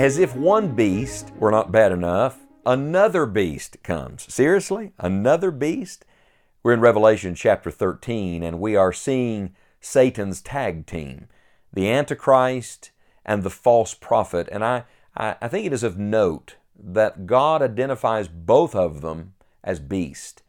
As if one beast were not bad enough, another beast comes. Seriously? Another beast? We're in Revelation chapter 13, and we are seeing Satan's tag team the Antichrist and the false prophet. And I, I, I think it is of note that God identifies both of them as beast.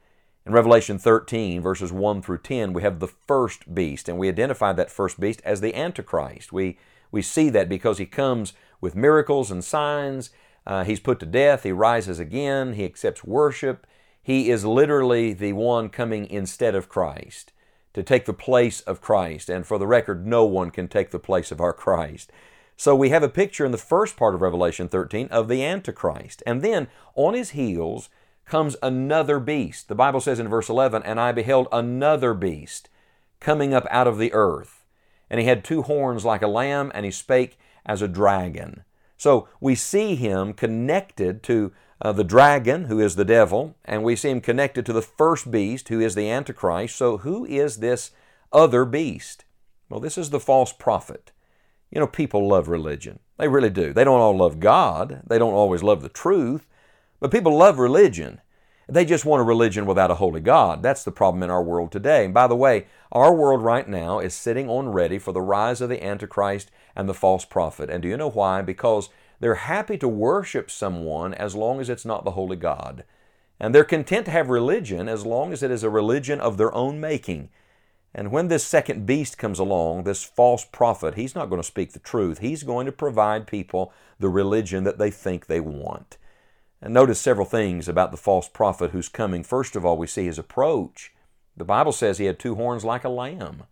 In Revelation 13, verses 1 through 10, we have the first beast, and we identify that first beast as the Antichrist. We, we see that because he comes with miracles and signs. Uh, he's put to death, he rises again, he accepts worship. He is literally the one coming instead of Christ to take the place of Christ. And for the record, no one can take the place of our Christ. So we have a picture in the first part of Revelation 13 of the Antichrist. And then on his heels comes another beast. The Bible says in verse 11, And I beheld another beast coming up out of the earth. And he had two horns like a lamb, and he spake as a dragon. So we see him connected to uh, the dragon, who is the devil, and we see him connected to the first beast, who is the Antichrist. So, who is this other beast? Well, this is the false prophet. You know, people love religion. They really do. They don't all love God, they don't always love the truth, but people love religion. They just want a religion without a holy God. That's the problem in our world today. And by the way, our world right now is sitting on ready for the rise of the Antichrist and the false prophet. And do you know why? Because they're happy to worship someone as long as it's not the Holy God. And they're content to have religion as long as it is a religion of their own making. And when this second beast comes along, this false prophet, he's not going to speak the truth. He's going to provide people the religion that they think they want. And notice several things about the false prophet who's coming. First of all, we see his approach. The Bible says he had two horns like a lamb.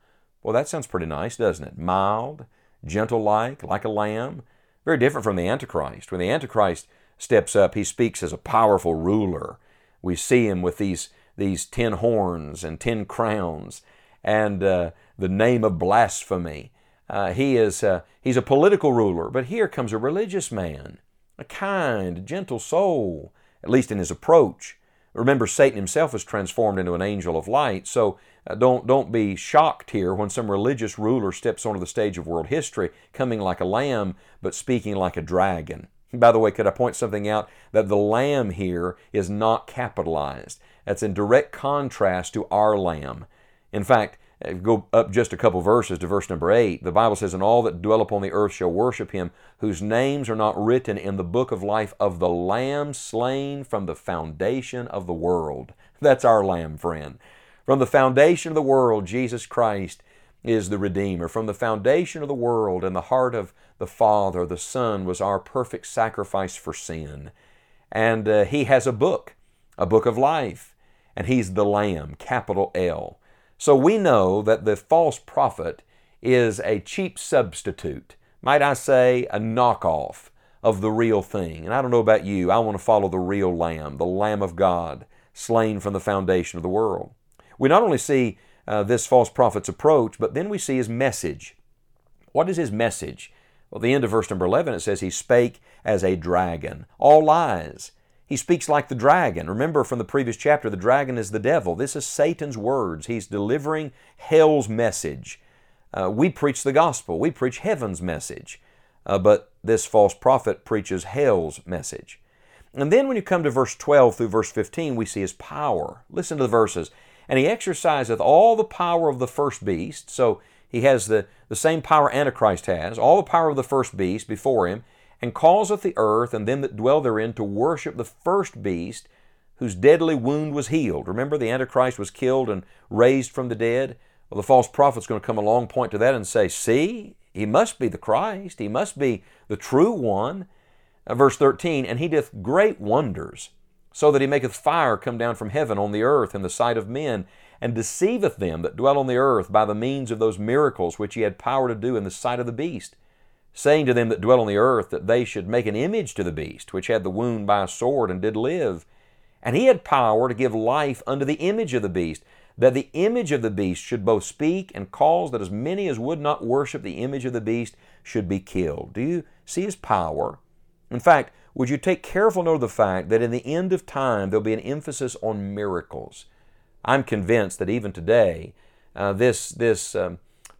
Well, that sounds pretty nice, doesn't it? Mild, gentle like, like a lamb. Very different from the Antichrist. When the Antichrist steps up, he speaks as a powerful ruler. We see him with these, these ten horns and ten crowns and uh, the name of blasphemy. Uh, he is uh, he's a political ruler, but here comes a religious man, a kind, gentle soul, at least in his approach. Remember, Satan himself is transformed into an angel of light, so uh, don't, don't be shocked here when some religious ruler steps onto the stage of world history, coming like a lamb, but speaking like a dragon. By the way, could I point something out? That the lamb here is not capitalized. That's in direct contrast to our lamb. In fact, go up just a couple verses to verse number 8, the Bible says, And all that dwell upon the earth shall worship him, whose names are not written in the book of life of the Lamb slain from the foundation of the world. That's our Lamb, friend. From the foundation of the world, Jesus Christ is the Redeemer. From the foundation of the world, in the heart of the Father, the Son was our perfect sacrifice for sin. And uh, He has a book, a book of life, and He's the Lamb, capital L. So we know that the false prophet is a cheap substitute, might I say, a knockoff of the real thing. And I don't know about you, I want to follow the real Lamb, the Lamb of God, slain from the foundation of the world. We not only see uh, this false prophet's approach, but then we see his message. What is his message? Well, the end of verse number 11, it says, He spake as a dragon. All lies. He speaks like the dragon. Remember from the previous chapter, the dragon is the devil. This is Satan's words. He's delivering hell's message. Uh, we preach the gospel, we preach heaven's message. Uh, but this false prophet preaches hell's message. And then when you come to verse 12 through verse 15, we see his power. Listen to the verses and he exerciseth all the power of the first beast. So he has the, the same power Antichrist has, all the power of the first beast before him, and causeth the earth and them that dwell therein to worship the first beast, whose deadly wound was healed. Remember, the Antichrist was killed and raised from the dead? Well, the false prophet's going to come along, point to that, and say, See, he must be the Christ, he must be the true one. Uh, verse 13, and he doth great wonders so that he maketh fire come down from heaven on the earth in the sight of men, and deceiveth them that dwell on the earth by the means of those miracles which he had power to do in the sight of the beast, saying to them that dwell on the earth that they should make an image to the beast, which had the wound by a sword and did live. And he had power to give life unto the image of the beast, that the image of the beast should both speak and cause that as many as would not worship the image of the beast should be killed. Do you see his power? In fact, would you take careful note of the fact that in the end of time there'll be an emphasis on miracles? I'm convinced that even today, uh, this, this um,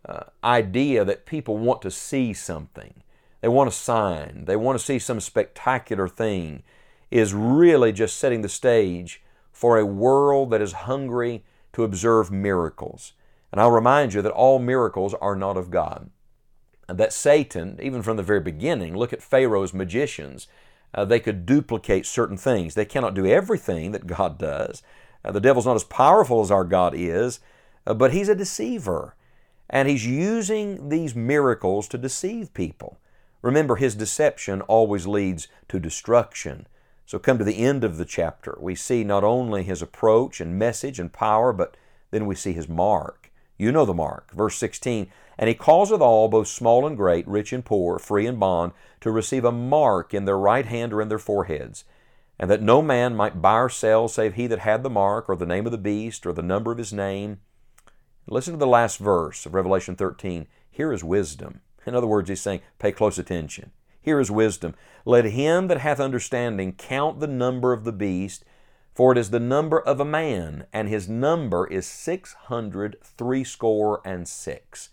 uh, idea that people want to see something, they want a sign, they want to see some spectacular thing, is really just setting the stage for a world that is hungry to observe miracles. And I'll remind you that all miracles are not of God. And that Satan, even from the very beginning, look at Pharaoh's magicians. Uh, they could duplicate certain things. They cannot do everything that God does. Uh, the devil's not as powerful as our God is, uh, but he's a deceiver. And he's using these miracles to deceive people. Remember, his deception always leads to destruction. So, come to the end of the chapter, we see not only his approach and message and power, but then we see his mark. You know the mark. Verse 16 And he causeth all, both small and great, rich and poor, free and bond, to receive a mark in their right hand or in their foreheads, and that no man might buy or sell save he that had the mark, or the name of the beast, or the number of his name. Listen to the last verse of Revelation 13. Here is wisdom. In other words, he's saying, pay close attention. Here is wisdom. Let him that hath understanding count the number of the beast, for it is the number of a man, and his number is six hundred threescore and six.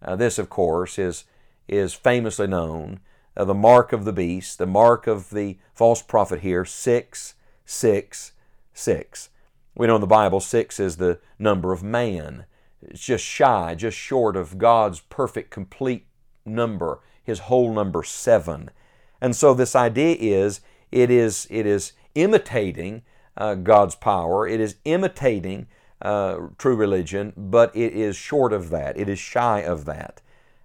Uh, this, of course, is, is famously known uh, the mark of the beast, the mark of the false prophet here, six, six, six. We know in the Bible, six is the number of man. It's just shy, just short of God's perfect, complete number his whole number seven. And so this idea is it is it is imitating uh, God's power. It is imitating uh, true religion, but it is short of that. It is shy of that.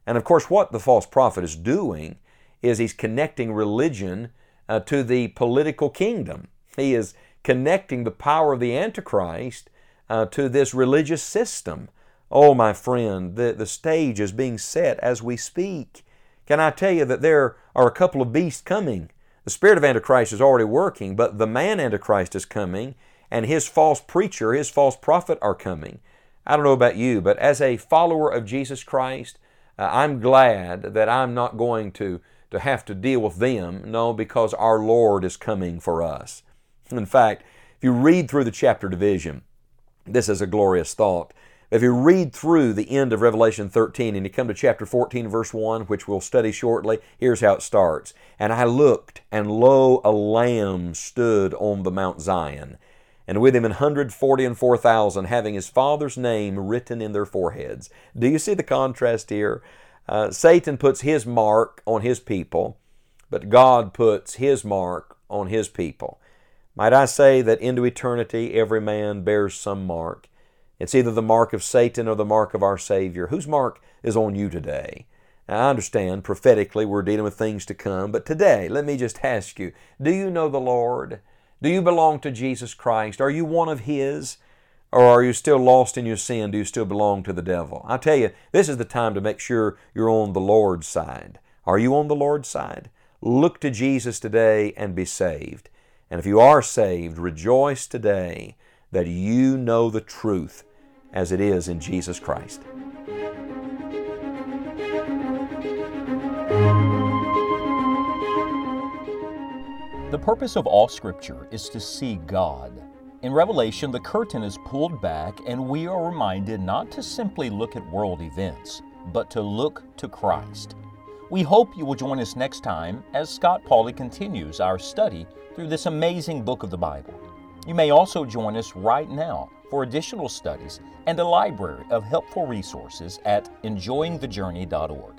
And of course, what the false prophet is doing is he's connecting religion uh, to the political kingdom. He is connecting the power of the Antichrist uh, to this religious system. Oh, my friend, the, the stage is being set as we speak. Can I tell you that there are a couple of beasts coming? The spirit of Antichrist is already working, but the man Antichrist is coming, and his false preacher, his false prophet are coming. I don't know about you, but as a follower of Jesus Christ, uh, I'm glad that I'm not going to, to have to deal with them. No, because our Lord is coming for us. In fact, if you read through the chapter division, this is a glorious thought. If you read through the end of Revelation 13 and you come to chapter 14, verse 1, which we'll study shortly, here's how it starts. And I looked, and lo, a lamb stood on the Mount Zion, and with him an hundred forty and four thousand, having his father's name written in their foreheads. Do you see the contrast here? Uh, Satan puts his mark on his people, but God puts his mark on his people. Might I say that into eternity every man bears some mark? It's either the mark of Satan or the mark of our Savior. Whose mark is on you today? Now, I understand prophetically we're dealing with things to come, but today, let me just ask you do you know the Lord? Do you belong to Jesus Christ? Are you one of His? Or are you still lost in your sin? Do you still belong to the devil? I tell you, this is the time to make sure you're on the Lord's side. Are you on the Lord's side? Look to Jesus today and be saved. And if you are saved, rejoice today that you know the truth as it is in Jesus Christ. The purpose of all Scripture is to see God. In Revelation, the curtain is pulled back, and we are reminded not to simply look at world events, but to look to Christ. We hope you will join us next time as Scott Pauley continues our study through this amazing book of the Bible. You may also join us right now for additional studies and a library of helpful resources at enjoyingthejourney.org.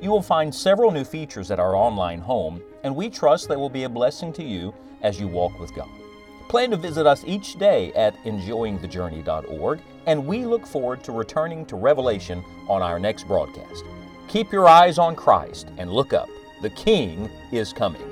You will find several new features at our online home, and we trust they will be a blessing to you as you walk with God. Plan to visit us each day at enjoyingthejourney.org, and we look forward to returning to Revelation on our next broadcast. Keep your eyes on Christ and look up. The King is coming.